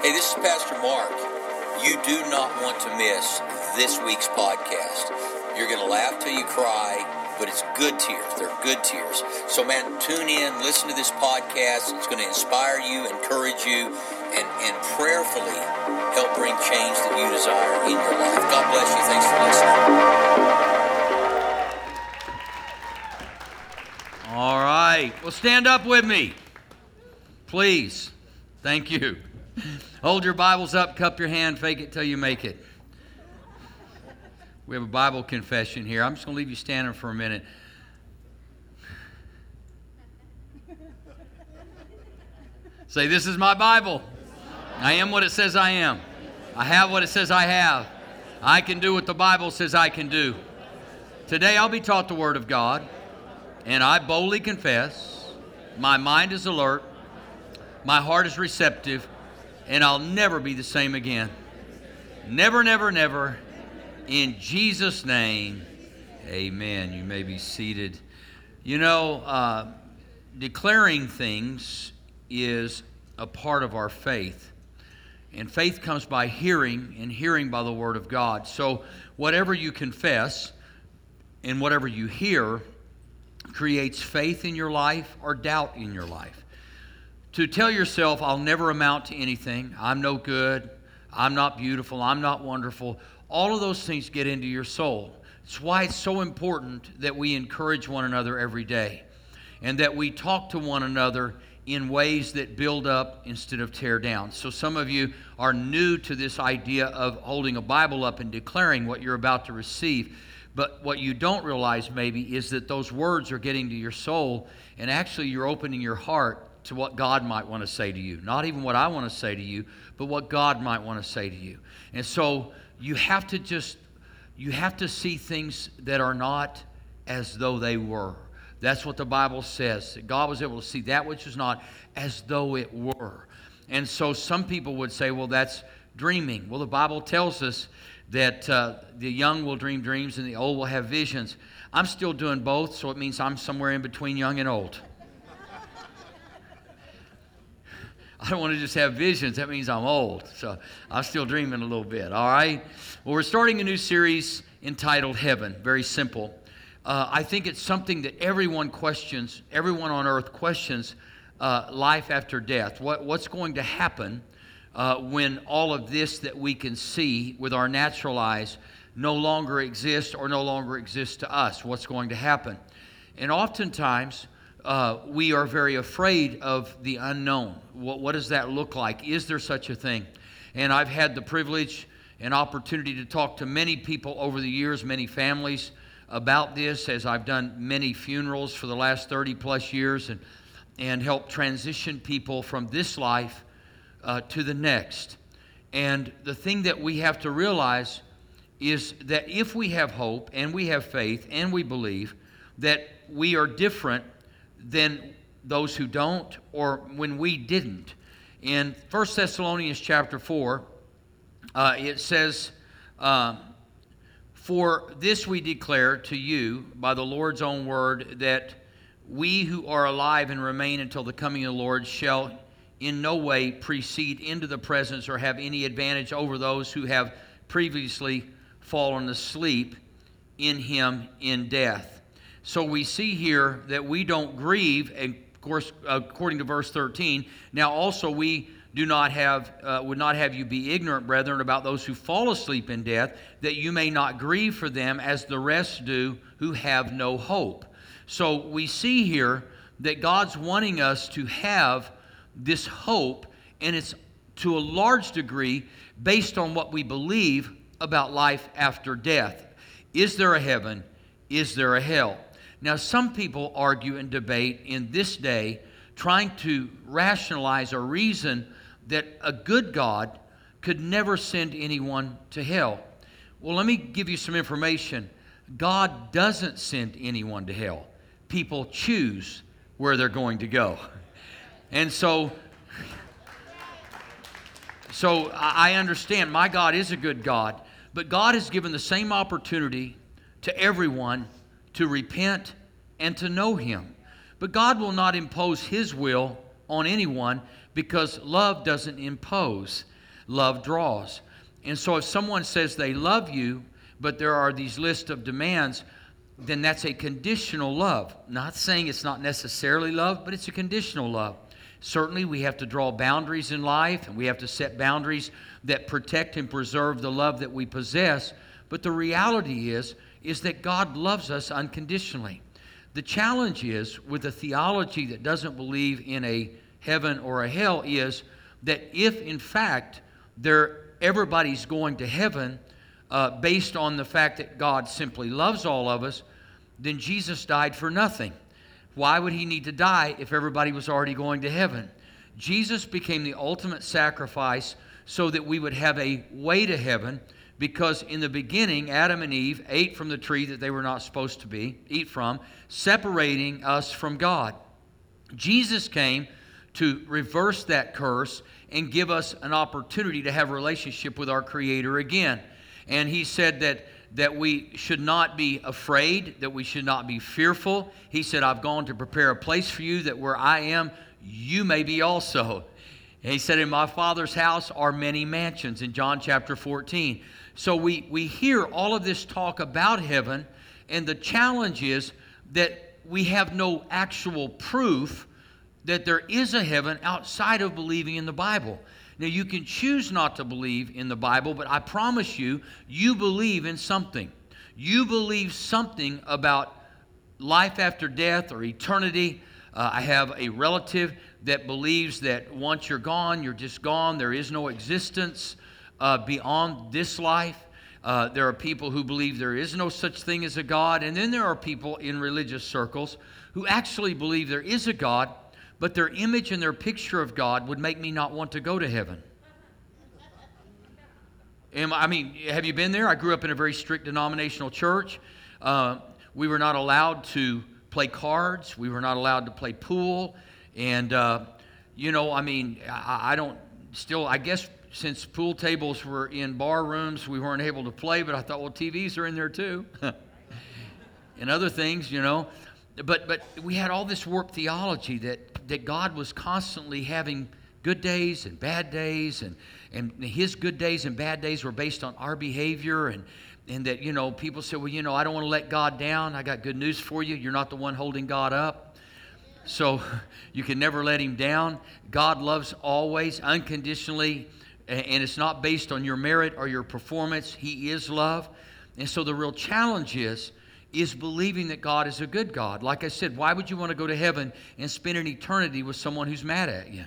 Hey, this is Pastor Mark. You do not want to miss this week's podcast. You're going to laugh till you cry, but it's good tears. They're good tears. So, man, tune in, listen to this podcast. It's going to inspire you, encourage you, and, and prayerfully help bring change that you desire in your life. God bless you. Thanks for listening. All right. Well, stand up with me. Please. Thank you. Hold your Bibles up, cup your hand, fake it till you make it. We have a Bible confession here. I'm just going to leave you standing for a minute. Say, This is my Bible. I am what it says I am. I have what it says I have. I can do what the Bible says I can do. Today I'll be taught the Word of God, and I boldly confess my mind is alert, my heart is receptive, and I'll never be the same again. Never, never, never. In Jesus' name, amen. You may be seated. You know, uh, declaring things is a part of our faith. And faith comes by hearing, and hearing by the Word of God. So, whatever you confess and whatever you hear creates faith in your life or doubt in your life. To tell yourself, I'll never amount to anything, I'm no good, I'm not beautiful, I'm not wonderful, all of those things get into your soul. It's why it's so important that we encourage one another every day and that we talk to one another in ways that build up instead of tear down. So, some of you are new to this idea of holding a Bible up and declaring what you're about to receive. But what you don't realize, maybe, is that those words are getting to your soul, and actually, you're opening your heart to what God might want to say to you. Not even what I want to say to you, but what God might want to say to you. And so, you have to just you have to see things that are not as though they were. That's what the Bible says. That God was able to see that which was not as though it were. And so some people would say, well, that's dreaming. Well, the Bible tells us that uh, the young will dream dreams and the old will have visions. I'm still doing both, so it means I'm somewhere in between young and old. I don't want to just have visions. That means I'm old. So I'm still dreaming a little bit. All right? Well, we're starting a new series entitled Heaven. Very simple. Uh, I think it's something that everyone questions, everyone on earth questions uh, life after death. What, what's going to happen uh, when all of this that we can see with our natural eyes no longer exists or no longer exists to us? What's going to happen? And oftentimes, uh, we are very afraid of the unknown. What, what does that look like? Is there such a thing? And I've had the privilege and opportunity to talk to many people over the years, many families about this, as I've done many funerals for the last 30 plus years and, and helped transition people from this life uh, to the next. And the thing that we have to realize is that if we have hope and we have faith and we believe that we are different than those who don't or when we didn't. In 1 Thessalonians chapter 4, uh, it says, um, For this we declare to you by the Lord's own word that we who are alive and remain until the coming of the Lord shall in no way precede into the presence or have any advantage over those who have previously fallen asleep in him in death. So we see here that we don't grieve, and of course, according to verse 13. Now, also, we do not have, uh, would not have you be ignorant, brethren, about those who fall asleep in death, that you may not grieve for them as the rest do who have no hope. So we see here that God's wanting us to have this hope, and it's to a large degree based on what we believe about life after death. Is there a heaven? Is there a hell? Now, some people argue and debate in this day, trying to rationalize or reason that a good God could never send anyone to hell. Well, let me give you some information. God doesn't send anyone to hell. People choose where they're going to go. And so so I understand my God is a good God, but God has given the same opportunity to everyone to repent and to know Him. But God will not impose His will on anyone because love doesn't impose, love draws. And so if someone says they love you, but there are these list of demands, then that's a conditional love. Not saying it's not necessarily love, but it's a conditional love. Certainly, we have to draw boundaries in life and we have to set boundaries that protect and preserve the love that we possess. But the reality is, is that God loves us unconditionally. The challenge is with a theology that doesn't believe in a heaven or a hell is that if in fact there everybody's going to heaven uh, based on the fact that God simply loves all of us, then Jesus died for nothing. Why would he need to die if everybody was already going to heaven? Jesus became the ultimate sacrifice so that we would have a way to heaven because in the beginning Adam and Eve ate from the tree that they were not supposed to be eat from, separating us from God. Jesus came to reverse that curse and give us an opportunity to have a relationship with our creator again. And he said that that we should not be afraid, that we should not be fearful. He said, I've gone to prepare a place for you that where I am, you may be also. And he said, In my Father's house are many mansions in John chapter 14. So we, we hear all of this talk about heaven, and the challenge is that we have no actual proof that there is a heaven outside of believing in the Bible. Now, you can choose not to believe in the Bible, but I promise you, you believe in something. You believe something about life after death or eternity. Uh, I have a relative that believes that once you're gone, you're just gone. There is no existence uh, beyond this life. Uh, there are people who believe there is no such thing as a God. And then there are people in religious circles who actually believe there is a God but their image and their picture of God would make me not want to go to heaven. Am, I mean, have you been there? I grew up in a very strict denominational church. Uh, we were not allowed to play cards. We were not allowed to play pool. And, uh, you know, I mean, I, I, don't still, I guess since pool tables were in bar rooms, we weren't able to play, but I thought, well, TVs are in there too. and other things, you know. But, but we had all this warped theology that that God was constantly having good days and bad days, and, and his good days and bad days were based on our behavior, and, and that, you know, people said, well, you know, I don't want to let God down. I got good news for you. You're not the one holding God up. So you can never let him down. God loves always, unconditionally, and it's not based on your merit or your performance. He is love. And so the real challenge is is believing that God is a good God. Like I said, why would you want to go to heaven and spend an eternity with someone who's mad at you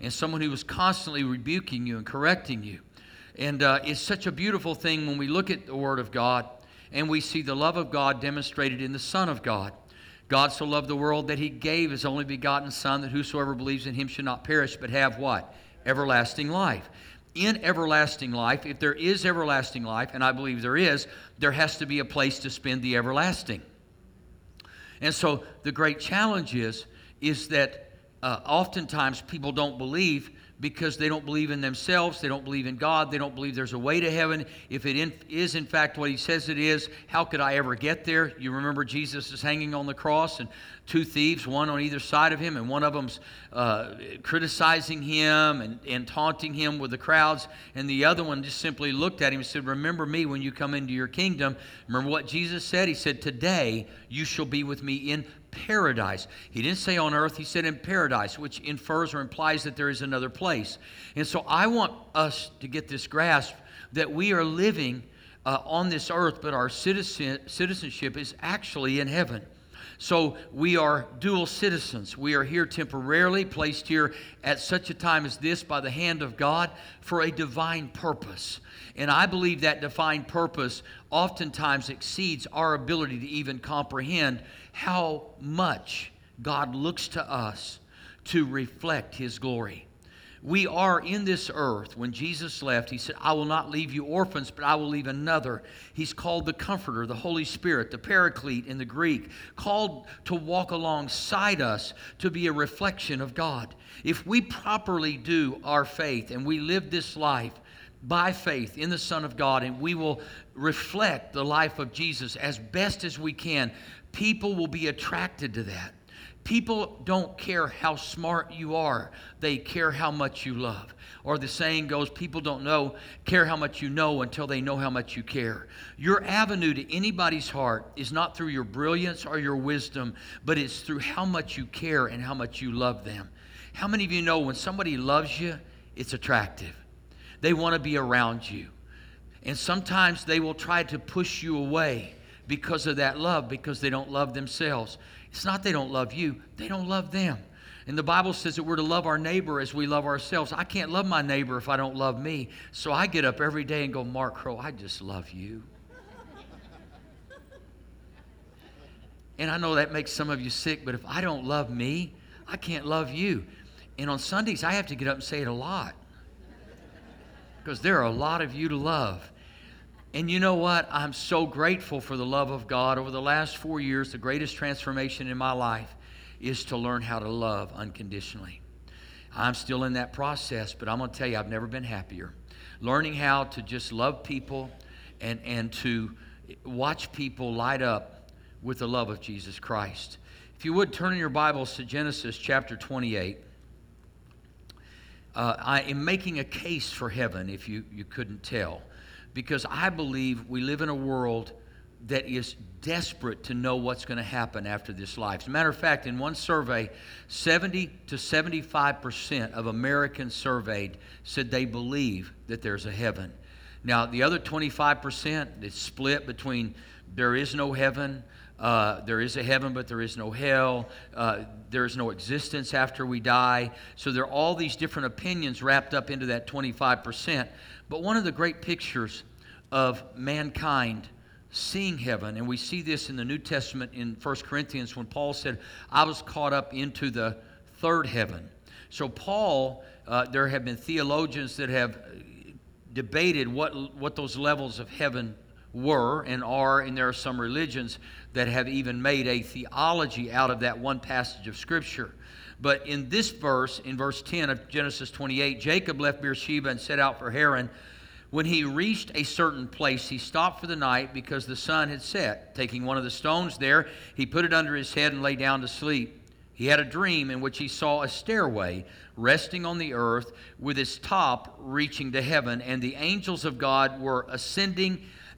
and someone who was constantly rebuking you and correcting you? And uh, it's such a beautiful thing when we look at the Word of God and we see the love of God demonstrated in the Son of God. God so loved the world that he gave his only begotten Son, that whosoever believes in him should not perish, but have what? Everlasting life in everlasting life, if there is everlasting life, and I believe there is, there has to be a place to spend the everlasting. And so the great challenge is, is that uh, oftentimes people don't believe because they don't believe in themselves, they don't believe in God, they don't believe there's a way to heaven. If it in, is in fact what he says it is, how could I ever get there? You remember Jesus is hanging on the cross and two thieves, one on either side of him, and one of them's uh, criticizing him and, and taunting him with the crowds, and the other one just simply looked at him and said, Remember me when you come into your kingdom. Remember what Jesus said? He said, Today you shall be with me in paradise. He didn't say on earth, he said in paradise, which infers or implies that there is another place. And so I want us to get this grasp that we are living uh, on this earth, but our citizen, citizenship is actually in heaven. So we are dual citizens. We are here temporarily, placed here at such a time as this by the hand of God for a divine purpose. And I believe that divine purpose oftentimes exceeds our ability to even comprehend how much God looks to us to reflect His glory. We are in this earth. When Jesus left, He said, I will not leave you orphans, but I will leave another. He's called the Comforter, the Holy Spirit, the Paraclete in the Greek, called to walk alongside us to be a reflection of God. If we properly do our faith and we live this life, by faith in the Son of God, and we will reflect the life of Jesus as best as we can, people will be attracted to that. People don't care how smart you are, they care how much you love. Or the saying goes, people don't know, care how much you know until they know how much you care. Your avenue to anybody's heart is not through your brilliance or your wisdom, but it's through how much you care and how much you love them. How many of you know when somebody loves you, it's attractive? They want to be around you. And sometimes they will try to push you away because of that love, because they don't love themselves. It's not they don't love you, they don't love them. And the Bible says that we're to love our neighbor as we love ourselves. I can't love my neighbor if I don't love me. So I get up every day and go, Mark Crow, I just love you. and I know that makes some of you sick, but if I don't love me, I can't love you. And on Sundays, I have to get up and say it a lot because there are a lot of you to love. And you know what? I'm so grateful for the love of God. Over the last four years, the greatest transformation in my life is to learn how to love unconditionally. I'm still in that process, but I'm going to tell you, I've never been happier. Learning how to just love people and, and to watch people light up with the love of Jesus Christ. If you would turn in your Bibles to Genesis chapter 28. Uh, I am making a case for heaven, if you, you couldn't tell because I believe we live in a world that is desperate to know what's going to happen after this life. As a matter of fact, in one survey, 70 to 75% of Americans surveyed said they believe that there's a heaven. Now, the other 25% is split between there is no heaven, uh, there is a heaven, but there is no hell. Uh, there is no existence after we die. So there are all these different opinions wrapped up into that 25%. But one of the great pictures of mankind seeing heaven, and we see this in the New Testament in 1 Corinthians when Paul said, I was caught up into the third heaven. So, Paul, uh, there have been theologians that have debated what, what those levels of heaven were and are, and there are some religions that have even made a theology out of that one passage of Scripture. But in this verse, in verse 10 of Genesis 28, Jacob left Beersheba and set out for Haran. When he reached a certain place, he stopped for the night because the sun had set. Taking one of the stones there, he put it under his head and lay down to sleep. He had a dream in which he saw a stairway resting on the earth with its top reaching to heaven, and the angels of God were ascending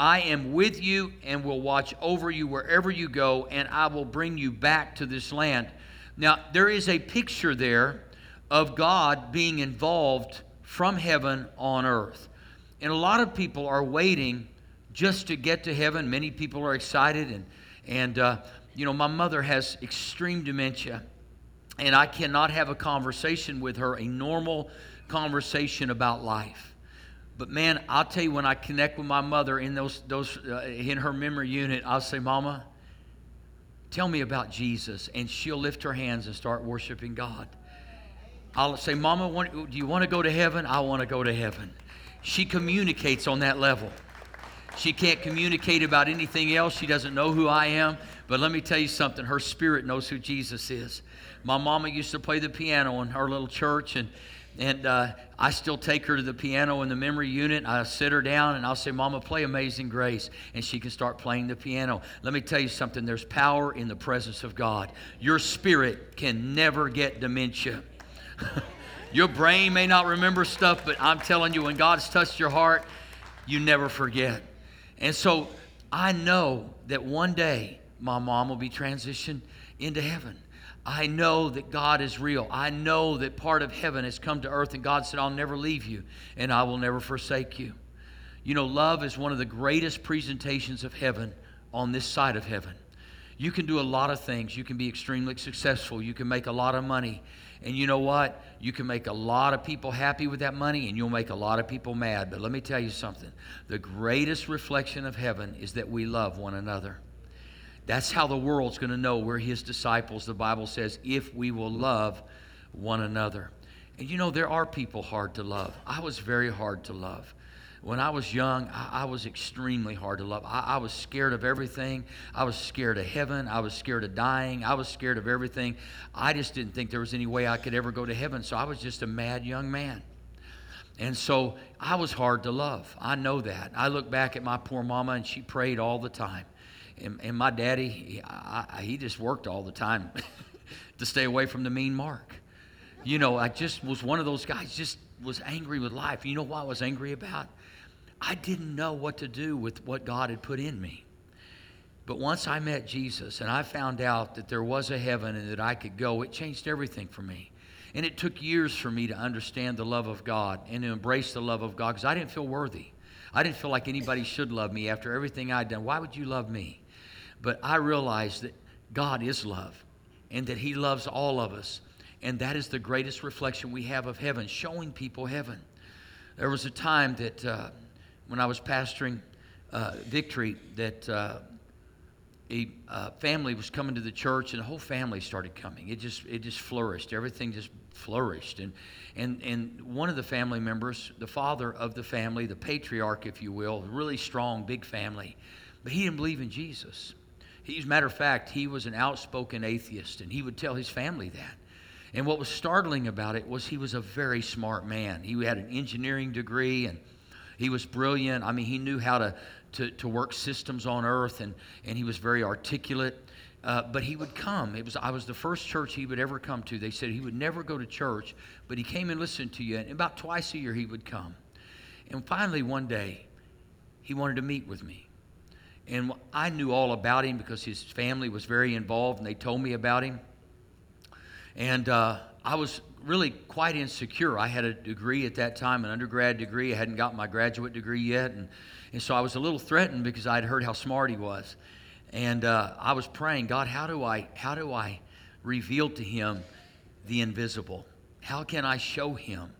I am with you and will watch over you wherever you go, and I will bring you back to this land. Now, there is a picture there of God being involved from heaven on earth. And a lot of people are waiting just to get to heaven. Many people are excited. And, and uh, you know, my mother has extreme dementia, and I cannot have a conversation with her, a normal conversation about life. But man, I'll tell you, when I connect with my mother in those, those uh, in her memory unit, I'll say, Mama, tell me about Jesus. And she'll lift her hands and start worshiping God. I'll say, Mama, do you want to go to heaven? I want to go to heaven. She communicates on that level. She can't communicate about anything else. She doesn't know who I am. But let me tell you something her spirit knows who Jesus is. My mama used to play the piano in our little church, and, and uh, I still take her to the piano in the memory unit. I sit her down and I'll say, Mama, play Amazing Grace. And she can start playing the piano. Let me tell you something there's power in the presence of God. Your spirit can never get dementia. your brain may not remember stuff, but I'm telling you, when God's touched your heart, you never forget. And so I know that one day my mom will be transitioned into heaven. I know that God is real. I know that part of heaven has come to earth, and God said, I'll never leave you and I will never forsake you. You know, love is one of the greatest presentations of heaven on this side of heaven. You can do a lot of things. You can be extremely successful. You can make a lot of money. And you know what? You can make a lot of people happy with that money and you'll make a lot of people mad. But let me tell you something the greatest reflection of heaven is that we love one another. That's how the world's going to know we're his disciples, the Bible says, if we will love one another. And you know, there are people hard to love. I was very hard to love. When I was young, I, I was extremely hard to love. I, I was scared of everything. I was scared of heaven. I was scared of dying. I was scared of everything. I just didn't think there was any way I could ever go to heaven. So I was just a mad young man. And so I was hard to love. I know that. I look back at my poor mama, and she prayed all the time. And, and my daddy, he, I, he just worked all the time to stay away from the mean mark. You know, I just was one of those guys, just was angry with life. You know what I was angry about? I didn't know what to do with what God had put in me. But once I met Jesus and I found out that there was a heaven and that I could go, it changed everything for me. And it took years for me to understand the love of God and to embrace the love of God because I didn't feel worthy. I didn't feel like anybody should love me after everything I'd done. Why would you love me? But I realized that God is love and that He loves all of us. And that is the greatest reflection we have of heaven, showing people heaven. There was a time that uh, when I was pastoring uh, Victory, that uh, a uh, family was coming to the church, and the whole family started coming. It just it just flourished. Everything just flourished, and and and one of the family members, the father of the family, the patriarch, if you will, really strong, big family, but he didn't believe in Jesus. He, as a matter of fact, he was an outspoken atheist, and he would tell his family that. And what was startling about it was he was a very smart man. He had an engineering degree and he was brilliant. I mean, he knew how to, to, to work systems on earth and, and he was very articulate. Uh, but he would come. It was I was the first church he would ever come to. They said he would never go to church, but he came and listened to you. And about twice a year he would come. And finally one day, he wanted to meet with me. And I knew all about him because his family was very involved, and they told me about him. And uh, I was really quite insecure. I had a degree at that time, an undergrad degree. I hadn't got my graduate degree yet. And, and so I was a little threatened because I'd heard how smart he was. And uh, I was praying, God, how do, I, how do I reveal to him the invisible? How can I show him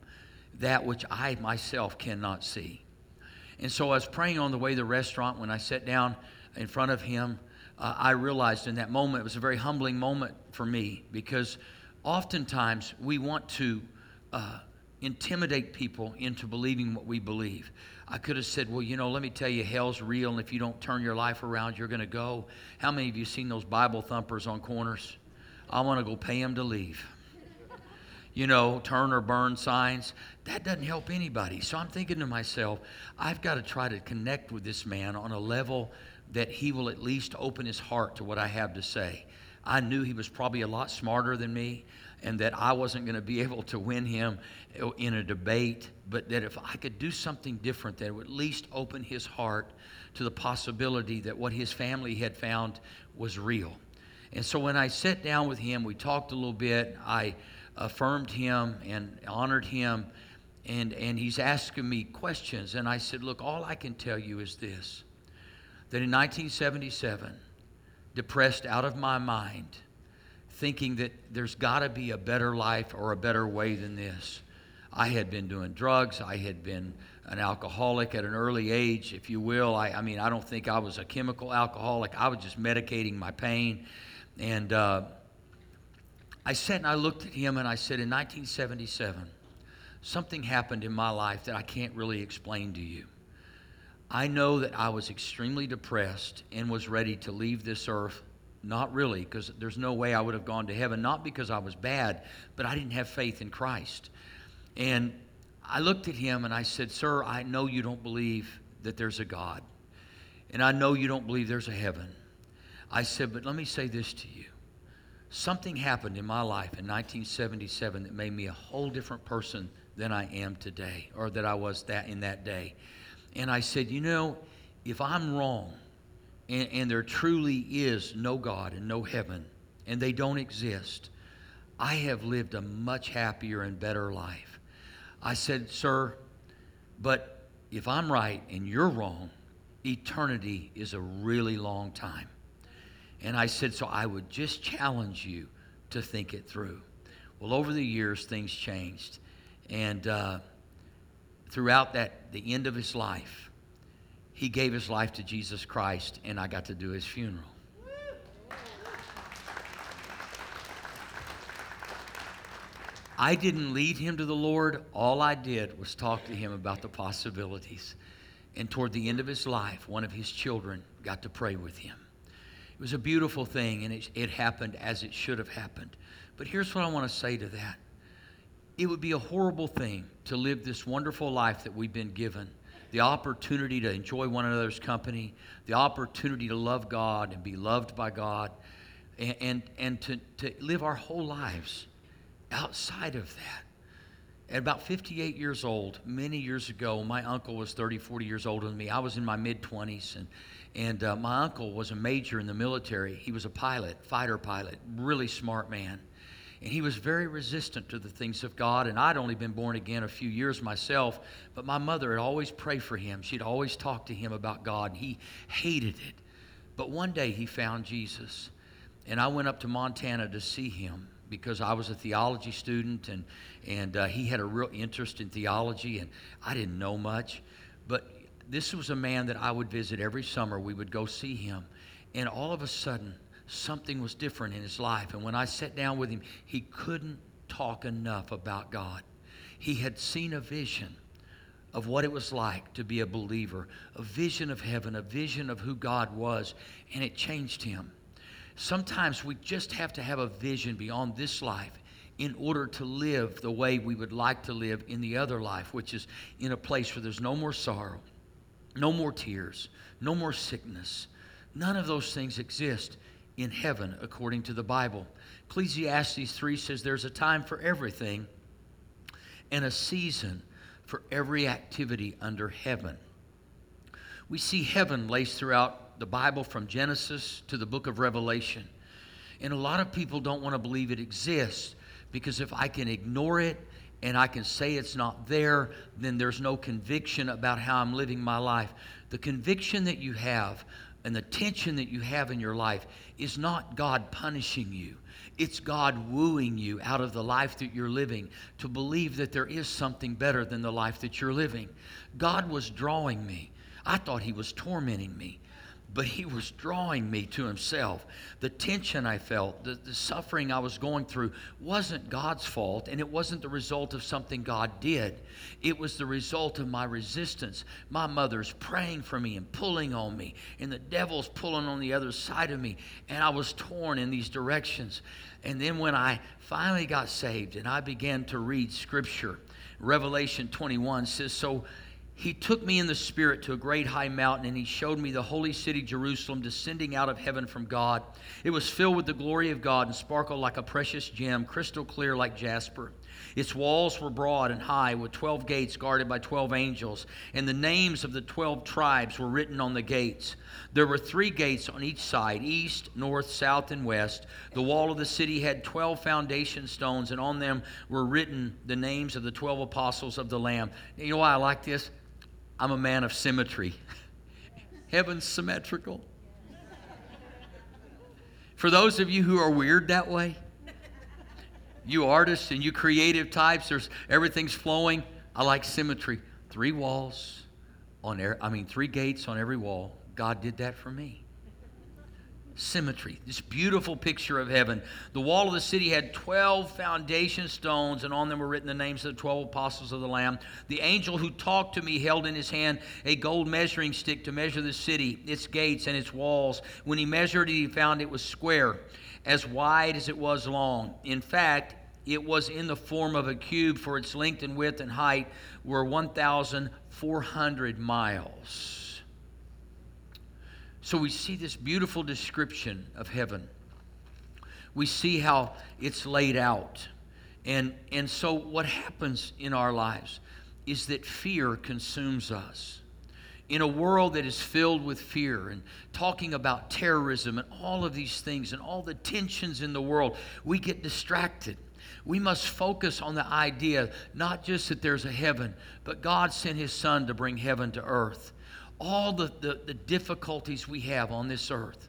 that which I myself cannot see? And so I was praying on the way to the restaurant when I sat down in front of him. Uh, I realized in that moment, it was a very humbling moment for me because oftentimes we want to uh, intimidate people into believing what we believe. I could have said, well, you know, let me tell you, hell's real, and if you don't turn your life around, you're going to go. How many of you seen those Bible thumpers on corners? I want to go pay them to leave. You know, turn or burn signs. That doesn't help anybody. So I'm thinking to myself, I've got to try to connect with this man on a level that he will at least open his heart to what I have to say. I knew he was probably a lot smarter than me and that I wasn't going to be able to win him uh, in a debate, but that if I could do something different, that would at least open his heart to the possibility that what his family had found was real. And so when I sat down with him, we talked a little bit. I affirmed him and honored him, and, and he's asking me questions. And I said, Look, all I can tell you is this that in 1977, depressed out of my mind, thinking that there's got to be a better life or a better way than this. I had been doing drugs. I had been an alcoholic at an early age, if you will. I, I mean, I don't think I was a chemical alcoholic. I was just medicating my pain. And uh, I sat and I looked at him and I said, in 1977, something happened in my life that I can't really explain to you. I know that I was extremely depressed and was ready to leave this earth. Not really, because there's no way I would have gone to heaven. Not because I was bad, but I didn't have faith in Christ. And I looked at him and I said, Sir, I know you don't believe that there's a God. And I know you don't believe there's a heaven. I said, But let me say this to you. Something happened in my life in 1977 that made me a whole different person than I am today, or that I was that in that day. And I said, You know, if I'm wrong and, and there truly is no God and no heaven and they don't exist, I have lived a much happier and better life. I said, Sir, but if I'm right and you're wrong, eternity is a really long time. And I said, So I would just challenge you to think it through. Well, over the years, things changed. And uh, throughout that, the end of his life, he gave his life to Jesus Christ, and I got to do his funeral. I didn't lead him to the Lord. All I did was talk to him about the possibilities. And toward the end of his life, one of his children got to pray with him. It was a beautiful thing, and it, it happened as it should have happened. But here's what I want to say to that it would be a horrible thing to live this wonderful life that we've been given the opportunity to enjoy one another's company, the opportunity to love God and be loved by God, and, and, and to, to live our whole lives outside of that. At about 58 years old, many years ago, my uncle was 30, 40 years older than me. I was in my mid 20s, and, and uh, my uncle was a major in the military. He was a pilot, fighter pilot, really smart man. And he was very resistant to the things of God. And I'd only been born again a few years myself, but my mother had always prayed for him. She'd always talked to him about God. And he hated it. But one day he found Jesus. And I went up to Montana to see him because I was a theology student and, and uh, he had a real interest in theology and I didn't know much. But this was a man that I would visit every summer. We would go see him. And all of a sudden, something was different in his life. And when I sat down with him, he couldn't talk enough about God. He had seen a vision of what it was like to be a believer, a vision of heaven, a vision of who God was, and it changed him. Sometimes we just have to have a vision beyond this life in order to live the way we would like to live in the other life, which is in a place where there's no more sorrow, no more tears, no more sickness. None of those things exist in heaven according to the Bible. Ecclesiastes 3 says there's a time for everything and a season for every activity under heaven. We see heaven laced throughout the Bible from Genesis to the book of Revelation. And a lot of people don't want to believe it exists because if I can ignore it and I can say it's not there, then there's no conviction about how I'm living my life. The conviction that you have and the tension that you have in your life is not God punishing you. It's God wooing you out of the life that you're living to believe that there is something better than the life that you're living. God was drawing me. I thought He was tormenting me but he was drawing me to himself. The tension I felt, the, the, suffering I was going through, wasn't God's fault, and it wasn't the result of something God did. It was the result of my resistance. My mother's praying for me and pulling on me, and the devil's pulling on the other side of me, and I was torn in these directions. And then when I finally got saved and I began to read Scripture, Revelation 21 says, So he took me in the Spirit to a great high mountain, and he showed me the holy city, Jerusalem, descending out of heaven from God. It was filled with the glory of God and sparkled like a precious gem, crystal clear like jasper. Its walls were broad and high, with 12 gates guarded by 12 angels, and the names of the 12 tribes were written on the gates. There were three gates on each side east, north, south, and west. The wall of the city had 12 foundation stones, and on them were written the names of the 12 apostles of the Lamb. You know why I like this? I'm a man of symmetry. Heaven's symmetrical. For those of you who are weird that way, you artists and you creative types, there's everything's flowing. I like symmetry. Three walls on air, I mean three gates on every wall. God did that for me symmetry, this beautiful picture of heaven. The wall of the city had 12 foundation stones, and on them were written the names of the 12 apostles of the Lamb. The angel who talked to me held in his hand a gold measuring stick to measure the city, its gates, and its walls. When he measured it, he found it was square, as wide as it was long. In fact, it was in the form of a cube, for its length and width and height were 1,400 miles. So we see this beautiful description of heaven. We see how it's laid out. And, and so what happens in our lives is that fear consumes us. In a world that is filled with fear and talking about terrorism and all of these things and all the tensions in the world, we get distracted. We must focus on the idea not just that there's a heaven, but God sent His Son to bring heaven to earth all the, the, the, difficulties we have on this earth,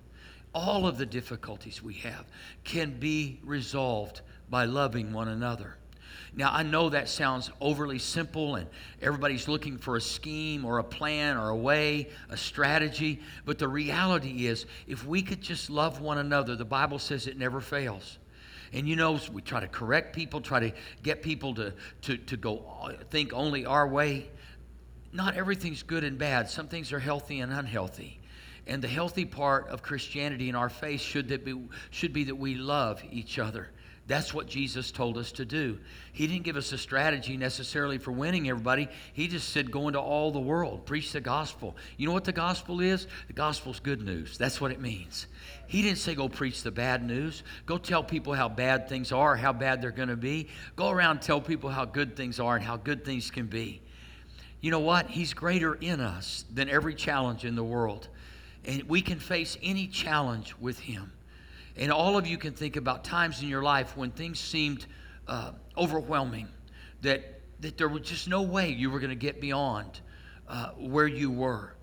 all of the difficulties we have, can be resolved by loving one another. Now, I know that sounds overly simple, and everybody's looking for a scheme or a plan or a way, a strategy. But the reality is, if we could just love one another, the Bible says it never fails. And you know, we try to correct people, try to get people to, to, to go uh, think only our way. Not everything's good and bad. Some things are healthy and unhealthy. And the healthy part of Christianity in our faith should, that be, should be that we love each other. That's what Jesus told us to do. He didn't give us a strategy necessarily for winning everybody. He just said, go into all the world, preach the gospel. You know what the gospel is? The gospel's good news. That's what it means. He didn't say, go preach the bad news. Go tell people how bad things are, how bad they're going to be. Go around tell people how good things are and how good things can be. You know what? He's greater in us than every challenge in the world. And we can face any challenge with Him. And all of you can think about times in your life when things seemed uh, overwhelming, that, that there was just no way you were going to get beyond uh, where you were.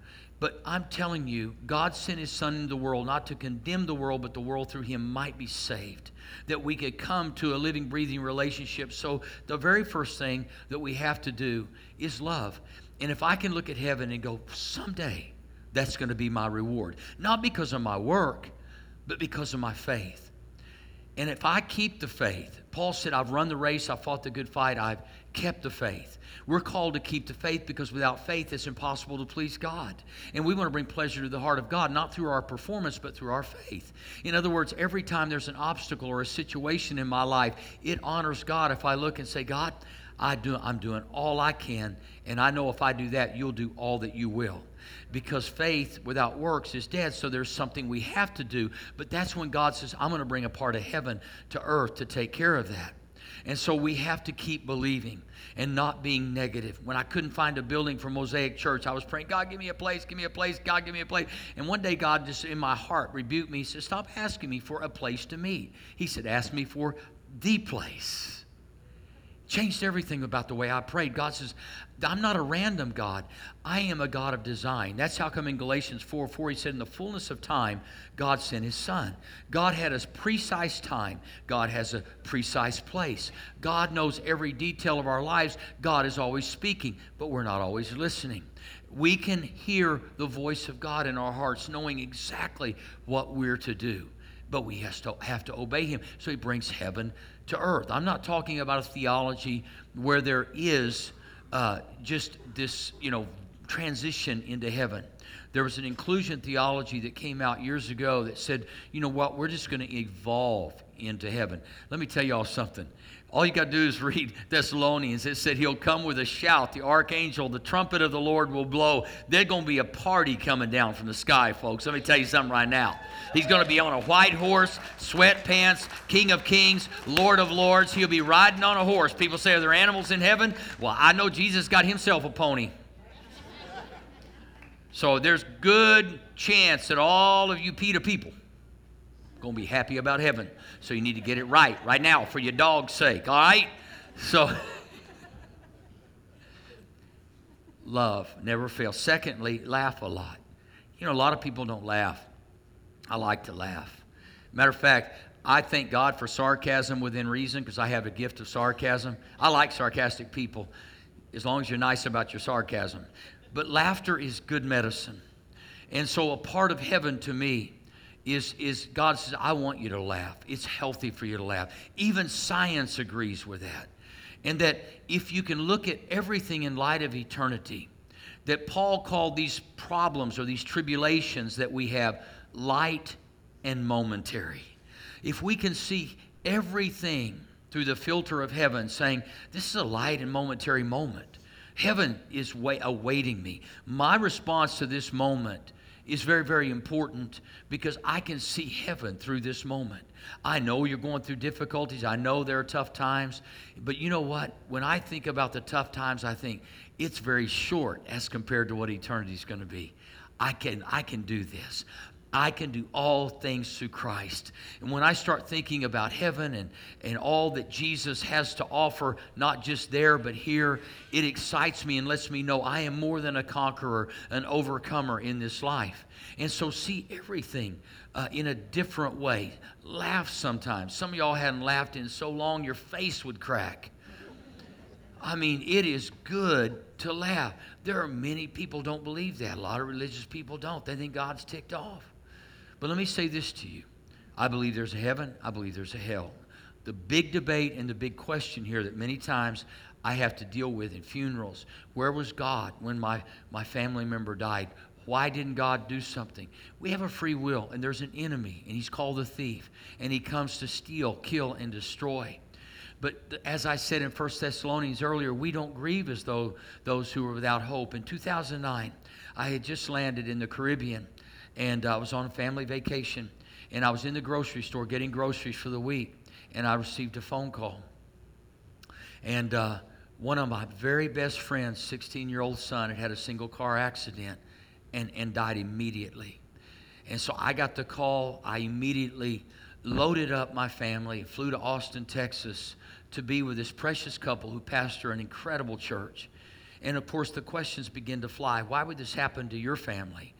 But I'm telling you, God sent His Son into the world not to condemn the world, but the world through Him might be saved. That we could come to a living, breathing relationship. So, the very first thing that we have to do is love. And if I can look at heaven and go, someday that's going to be my reward, not because of my work, but because of my faith. And if I keep the faith, Paul said, I've run the race, I've fought the good fight, I've kept the faith. We're called to keep the faith because without faith, it's impossible to please God. And we want to bring pleasure to the heart of God, not through our performance, but through our faith. In other words, every time there's an obstacle or a situation in my life, it honors God if I look and say, God, I do, I'm doing all I can, and I know if I do that, you'll do all that you will because faith without works is dead. So there's something we have to do. But that's when God says, I'm going to bring a part of heaven to earth to take care of that. And so we have to keep believing and not being negative. When I couldn't find a building for Mosaic Church, I was praying, God, give me a place, give me a place, God, give me a place. And one day, God just in my heart rebuked me. He said, Stop asking me for a place to meet. He said, Ask me for the place changed everything about the way I prayed. God says, I'm not a random God. I am a God of design. That's how come in Galatians 4 4 he said, In the fullness of time, God sent his son. God had a precise time. God has a precise place. God knows every detail of our lives. God is always speaking, but we're not always listening. We can hear the voice of God in our hearts, knowing exactly what we're to do, but we have to, have to obey him. So he brings heaven to earth. I'm not talking about a theology where there is uh, just this, you know, transition into heaven. There was an inclusion theology that came out years ago that said, you know what, we're just going to evolve into heaven. Let me tell y'all something. All you got to do is read Thessalonians. It said he'll come with a shout, the archangel, the trumpet of the Lord will blow. There's going to be a party coming down from the sky, folks. Let me tell you something right now. He's going to be on a white horse, sweatpants, King of Kings, Lord of Lords. He'll be riding on a horse. People say, Are there animals in heaven? Well, I know Jesus got himself a pony. So there's good chance that all of you PETA people going to be happy about heaven. So you need to get it right right now for your dog's sake, all right? So, love never fails. Secondly, laugh a lot. You know, a lot of people don't laugh. I like to laugh. Matter of fact, I thank God for sarcasm within reason because I have a gift of sarcasm. I like sarcastic people as long as you're nice about your sarcasm. But laughter is good medicine. And so, a part of heaven to me is, is God says, I want you to laugh. It's healthy for you to laugh. Even science agrees with that. And that if you can look at everything in light of eternity, that Paul called these problems or these tribulations that we have light and momentary. If we can see everything through the filter of heaven, saying, This is a light and momentary moment. Heaven is awaiting me. My response to this moment is very, very important because I can see heaven through this moment. I know you're going through difficulties. I know there are tough times. But you know what? When I think about the tough times, I think it's very short as compared to what eternity is going to be. I can, I can do this. I can do all things through Christ. And when I start thinking about heaven and, and all that Jesus has to offer, not just there, but here, it excites me and lets me know I am more than a conqueror, an overcomer in this life. And so, see everything uh, in a different way. Laugh sometimes. Some of y'all hadn't laughed in so long, your face would crack. I mean, it is good to laugh. There are many people don't believe that. A lot of religious people don't. They think God's ticked off. But let me say this to you I believe there's a heaven, I believe there's a hell. the big debate and the big question here that many times I have to deal with in funerals. Where was God when my, my family member died? Why didn't God do something? We have a free will, and there's an enemy, and he's called the thief, and he comes to steal, kill, and destroy. But as I said in 1 Thessalonians earlier, we don't grieve as though those who are without hope. In 2009, I had just landed in the Caribbean, and I was on a family vacation, and I was in the grocery store getting groceries for the week, and I received a phone call. And uh, one of my very best friends, 16 year old son, had had a single car accident and, and died immediately. And so I got the call. I immediately loaded up my family, flew to Austin, Texas to be with this precious couple who pastor an incredible church. And of course, the questions begin to fly. Why would this happen to your family?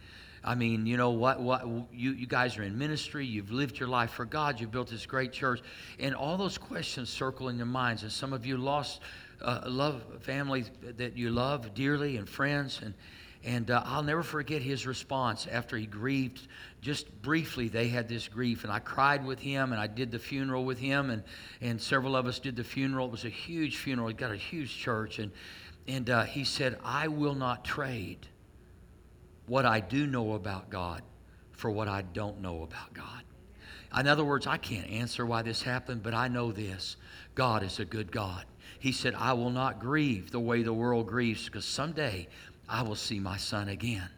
I mean, you know what? What you, you guys are in ministry. You've lived your life for God. You've built this great church, and all those questions circle in your minds. And some of you lost uh, love families that you love dearly and friends. And and uh, I'll never forget his response after he grieved. Just briefly, they had this grief, and I cried with him, and I did the funeral with him, and, and several of us did the funeral. It was a huge funeral. He got a huge church, and, and uh, he said, I will not trade what I do know about God for what I don't know about God. In other words, I can't answer why this happened, but I know this God is a good God. He said, I will not grieve the way the world grieves because someday I will see my son again.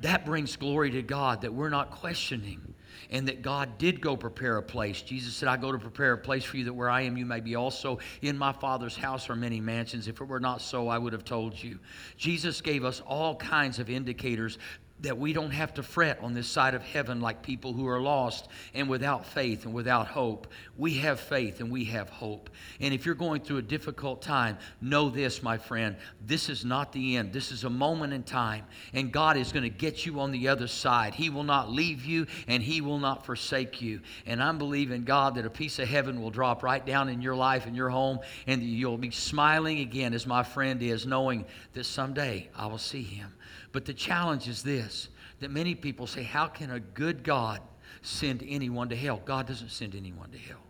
That brings glory to God that we're not questioning and that God did go prepare a place. Jesus said, I go to prepare a place for you that where I am, you may be also. In my Father's house are many mansions. If it were not so, I would have told you. Jesus gave us all kinds of indicators that we don't have to fret on this side of heaven like people who are lost and without faith and without hope. We have faith and we have hope. And if you're going through a difficult time, know this, my friend. This is not the end. This is a moment in time. And God is going to get you on the other side. He will not leave you and He will not forsake you. And I'm believing, God, that a piece of heaven will drop right down in your life and your home and you'll be smiling again as my friend is, knowing that someday I will see Him. But the challenge is this that many people say, How can a good God send anyone to hell? God doesn't send anyone to hell.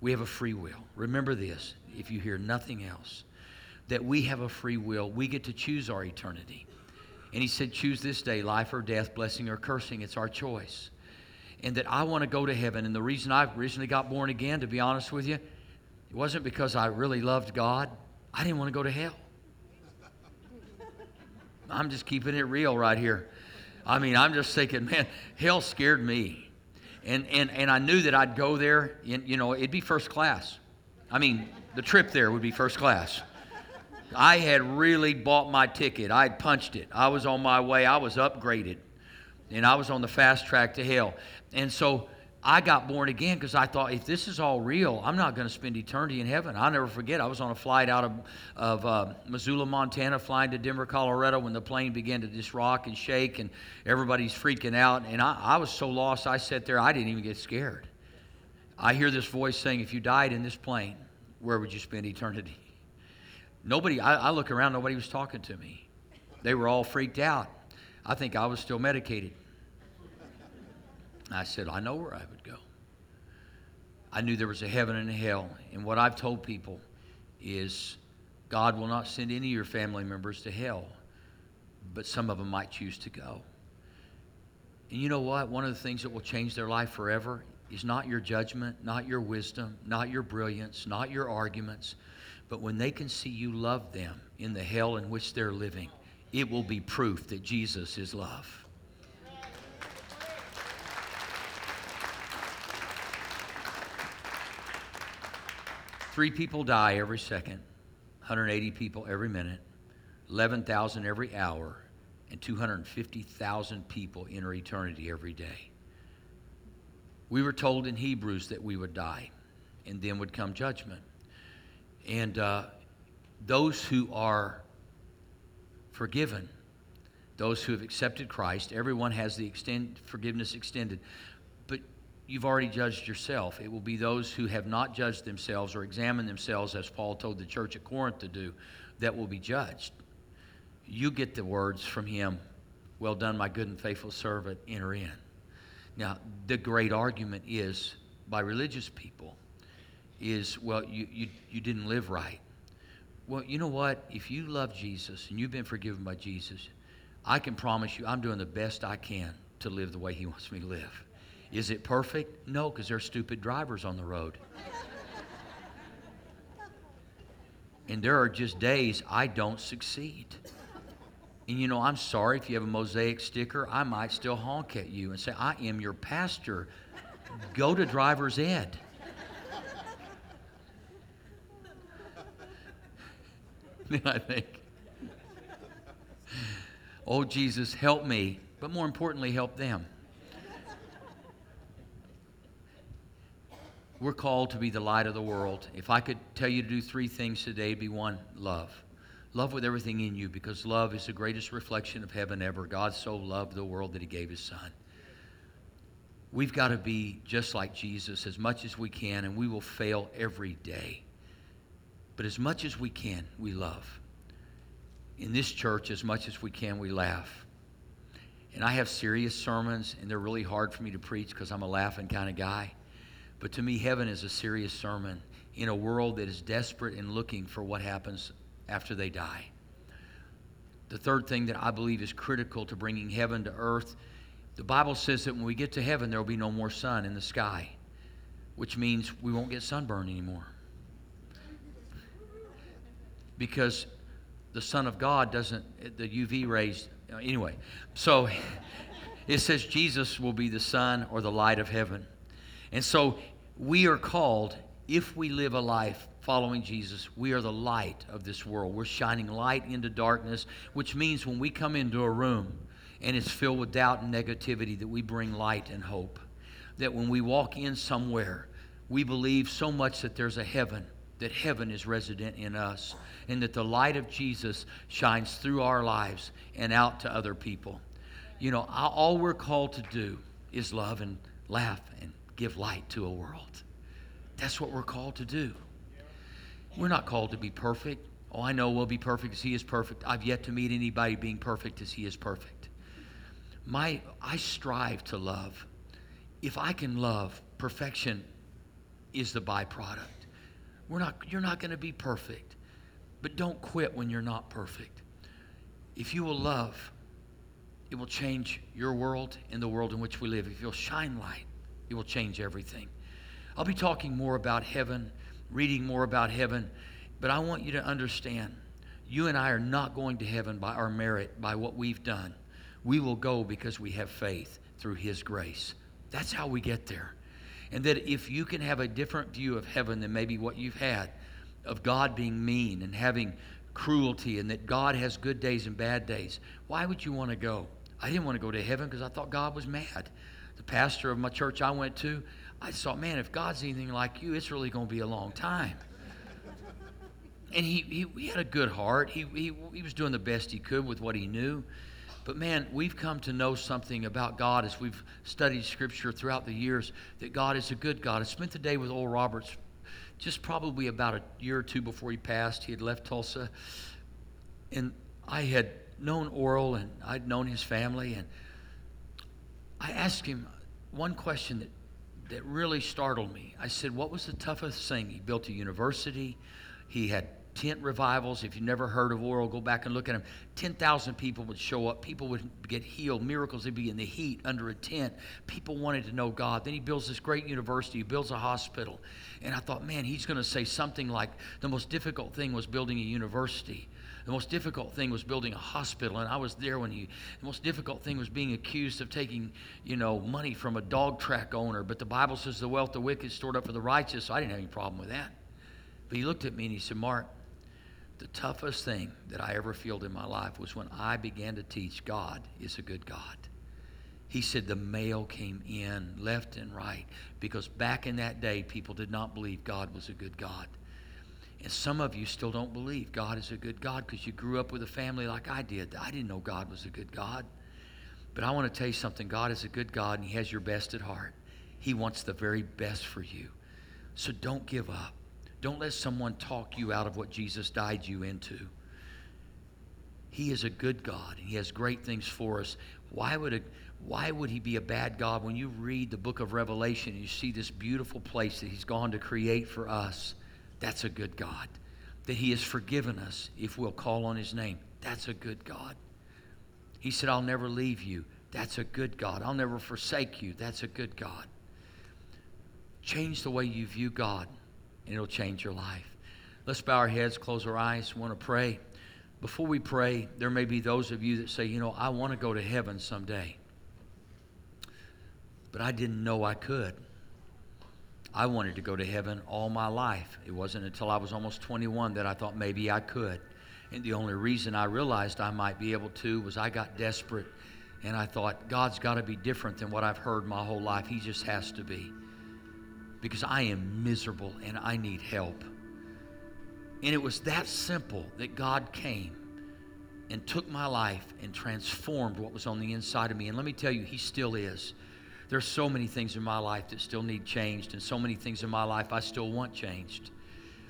We have a free will. Remember this if you hear nothing else, that we have a free will. We get to choose our eternity. And he said, Choose this day life or death, blessing or cursing. It's our choice. And that I want to go to heaven. And the reason I originally got born again, to be honest with you, it wasn't because I really loved God. I didn't want to go to hell. I'm just keeping it real right here. I mean, I'm just thinking, man, hell scared me. And, and, and I knew that I'd go there, and, you know, it'd be first class. I mean, the trip there would be first class. I had really bought my ticket. I had punched it. I was on my way. I was upgraded. And I was on the fast track to hell. And so I got born again because I thought if this is all real, I'm not going to spend eternity in heaven. I'll never forget. I was on a flight out of, of uh, Missoula, Montana, flying to Denver, Colorado when the plane began to just rock and shake and everybody's freaking out. And I, I was so lost, I sat there, I didn't even get scared. I hear this voice saying, If you died in this plane, where would you spend eternity? Nobody, I, I look around, nobody was talking to me. They were all freaked out. I think I was still medicated. I said, I know where I would go. I knew there was a heaven and a hell. And what I've told people is God will not send any of your family members to hell, but some of them might choose to go. And you know what? One of the things that will change their life forever is not your judgment, not your wisdom, not your brilliance, not your arguments, but when they can see you love them in the hell in which they're living, it will be proof that Jesus is love. Three people die every second, 180 people every minute, 11,000 every hour, and 250,000 people enter eternity every day. We were told in Hebrews that we would die, and then would come judgment. And uh, those who are forgiven, those who have accepted Christ, everyone has the extend, forgiveness extended you've already judged yourself. It will be those who have not judged themselves or examined themselves, as Paul told the church at Corinth to do, that will be judged. You get the words from him, Well done, my good and faithful servant, enter in. Now, the great argument is by religious people is, well, you, you, you didn't live right. Well, you know what? If you love Jesus and you've been forgiven by Jesus, I can promise you I'm doing the best I can to live the way He wants me to live. Is it perfect? No, because there are stupid drivers on the road. and there are just days I don't succeed. And you know, I'm sorry if you have a mosaic sticker, I might still honk at you and say, I am your pastor. Go to driver's ed. then I think, oh, Jesus, help me, but more importantly, help them. We're called to be the light of the world. If I could tell you to do three things today, be one, love. Love with everything in you because love is the greatest reflection of heaven ever. God so loved the world that he gave his son. We've got to be just like Jesus as much as we can, and we will fail every day. But as much as we can, we love. In this church, as much as we can, we laugh. And I have serious sermons, and they're really hard for me to preach because I'm a laughing kind of guy. But to me, heaven is a serious sermon in a world that is desperate and looking for what happens after they die. The third thing that I believe is critical to bringing heaven to earth the Bible says that when we get to heaven, there will be no more sun in the sky, which means we won't get sunburn anymore because the Son of God doesn't, the UV rays, uh, anyway. So it says Jesus will be the sun or the light of heaven. And so we are called, if we live a life following Jesus, we are the light of this world. We're shining light into darkness, which means when we come into a room and it's filled with doubt and negativity, that we bring light and hope. That when we walk in somewhere, we believe so much that there's a heaven, that heaven is resident in us and that the light of Jesus shines through our lives and out to other people. You know, all we're called to do is love and laugh and give light to a world. That's what we're called to do. We're not called to be perfect. Oh, I know we'll be perfect as He is perfect. I've yet to meet anybody being perfect as He is perfect. My, I strive to love. If I can love, perfection is the byproduct. We're not, you're not going to be perfect. But don't quit when you're not perfect. If you will love, it will change your world and the world in which we live. If you'll shine light, it will change everything. I'll be talking more about heaven, reading more about heaven, but I want you to understand you and I are not going to heaven by our merit, by what we've done. We will go because we have faith through His grace. That's how we get there. And that if you can have a different view of heaven than maybe what you've had, of God being mean and having cruelty and that God has good days and bad days, why would you want to go? I didn't want to go to heaven because I thought God was mad. The pastor of my church I went to, I thought, man, if God's anything like you, it's really going to be a long time. And he, he, he had a good heart. He, he, he was doing the best he could with what he knew. But man, we've come to know something about God as we've studied Scripture throughout the years that God is a good God. I spent the day with Oral Roberts just probably about a year or two before he passed. He had left Tulsa. And I had known Oral and I'd known his family. And I asked him one question that, that really startled me. I said, What was the toughest thing? He built a university, he had tent revivals. If you've never heard of Oral, go back and look at them. 10,000 people would show up. People would get healed. Miracles would be in the heat under a tent. People wanted to know God. Then he builds this great university. He builds a hospital. And I thought, man, he's going to say something like the most difficult thing was building a university. The most difficult thing was building a hospital, and I was there when he. The most difficult thing was being accused of taking, you know, money from a dog track owner. But the Bible says the wealth of the wicked is stored up for the righteous, so I didn't have any problem with that. But he looked at me and he said, Mark, the toughest thing that I ever felt in my life was when I began to teach God is a good God. He said the mail came in left and right because back in that day, people did not believe God was a good God. And some of you still don't believe God is a good God because you grew up with a family like I did. I didn't know God was a good God. But I want to tell you something God is a good God and He has your best at heart. He wants the very best for you. So don't give up. Don't let someone talk you out of what Jesus died you into. He is a good God, and He has great things for us. Why would, a, why would he be a bad God? When you read the book of Revelation, and you see this beautiful place that he's gone to create for us. That's a good God. That he has forgiven us if we'll call on his name. That's a good God. He said, I'll never leave you. That's a good God. I'll never forsake you. That's a good God. Change the way you view God, and it'll change your life. Let's bow our heads, close our eyes. want to pray. Before we pray, there may be those of you that say, you know, I want to go to heaven someday. But I didn't know I could. I wanted to go to heaven all my life. It wasn't until I was almost 21 that I thought maybe I could. And the only reason I realized I might be able to was I got desperate and I thought, God's got to be different than what I've heard my whole life. He just has to be. Because I am miserable and I need help. And it was that simple that God came and took my life and transformed what was on the inside of me. And let me tell you, He still is. There's so many things in my life that still need changed, and so many things in my life I still want changed.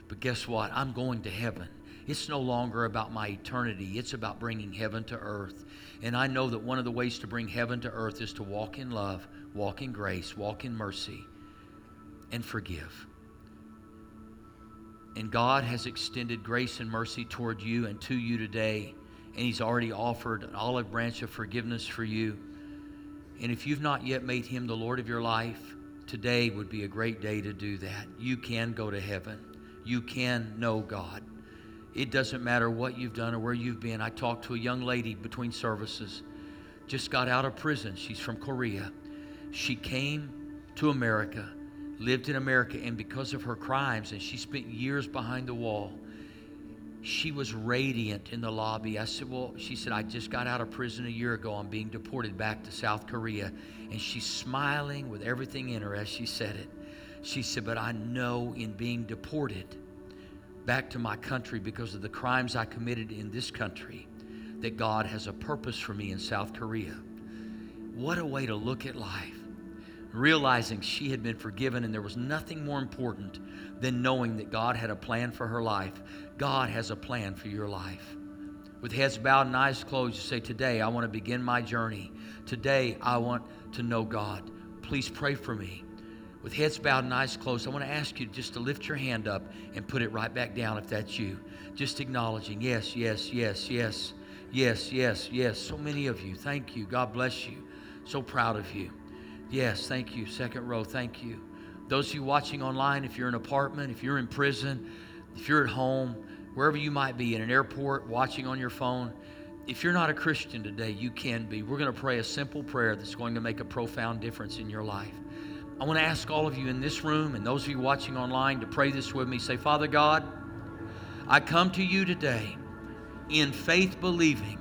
But guess what? I'm going to heaven. It's no longer about my eternity, it's about bringing heaven to earth. And I know that one of the ways to bring heaven to earth is to walk in love, walk in grace, walk in mercy, and forgive. And God has extended grace and mercy toward you and to you today. And He's already offered an olive branch of forgiveness for you. And if you've not yet made Him the Lord of your life, today would be a great day to do that. You can go to heaven, you can know God. It doesn't matter what you've done or where you've been. I talked to a young lady between services, just got out of prison. She's from Korea. She came to America, lived in America, and because of her crimes, and she spent years behind the wall, she was radiant in the lobby. I said, Well, she said, I just got out of prison a year ago. I'm being deported back to South Korea. And she's smiling with everything in her as she said it. She said, But I know in being deported, back to my country because of the crimes I committed in this country, that God has a purpose for me in South Korea. What a way to look at life. Realizing she had been forgiven and there was nothing more important than knowing that God had a plan for her life. God has a plan for your life. With heads bowed and eyes closed, you say, Today I want to begin my journey. Today I want to know God. Please pray for me with heads bowed and eyes closed, I want to ask you just to lift your hand up and put it right back down if that's you. Just acknowledging, yes, yes, yes, yes, yes, yes, yes. So many of you. Thank you. God bless you. So proud of you. Yes, thank you. Second row, thank you. Those of you watching online, if you're in an apartment, if you're in prison, if you're at home, wherever you might be, in an airport, watching on your phone, if you're not a Christian today, you can be. We're going to pray a simple prayer that's going to make a profound difference in your life. I want to ask all of you in this room and those of you watching online to pray this with me. Say, Father God, I come to you today in faith believing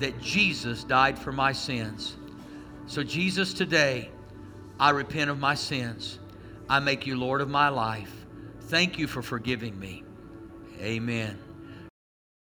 that Jesus died for my sins. So, Jesus, today, I repent of my sins. I make you Lord of my life. Thank you for forgiving me. Amen.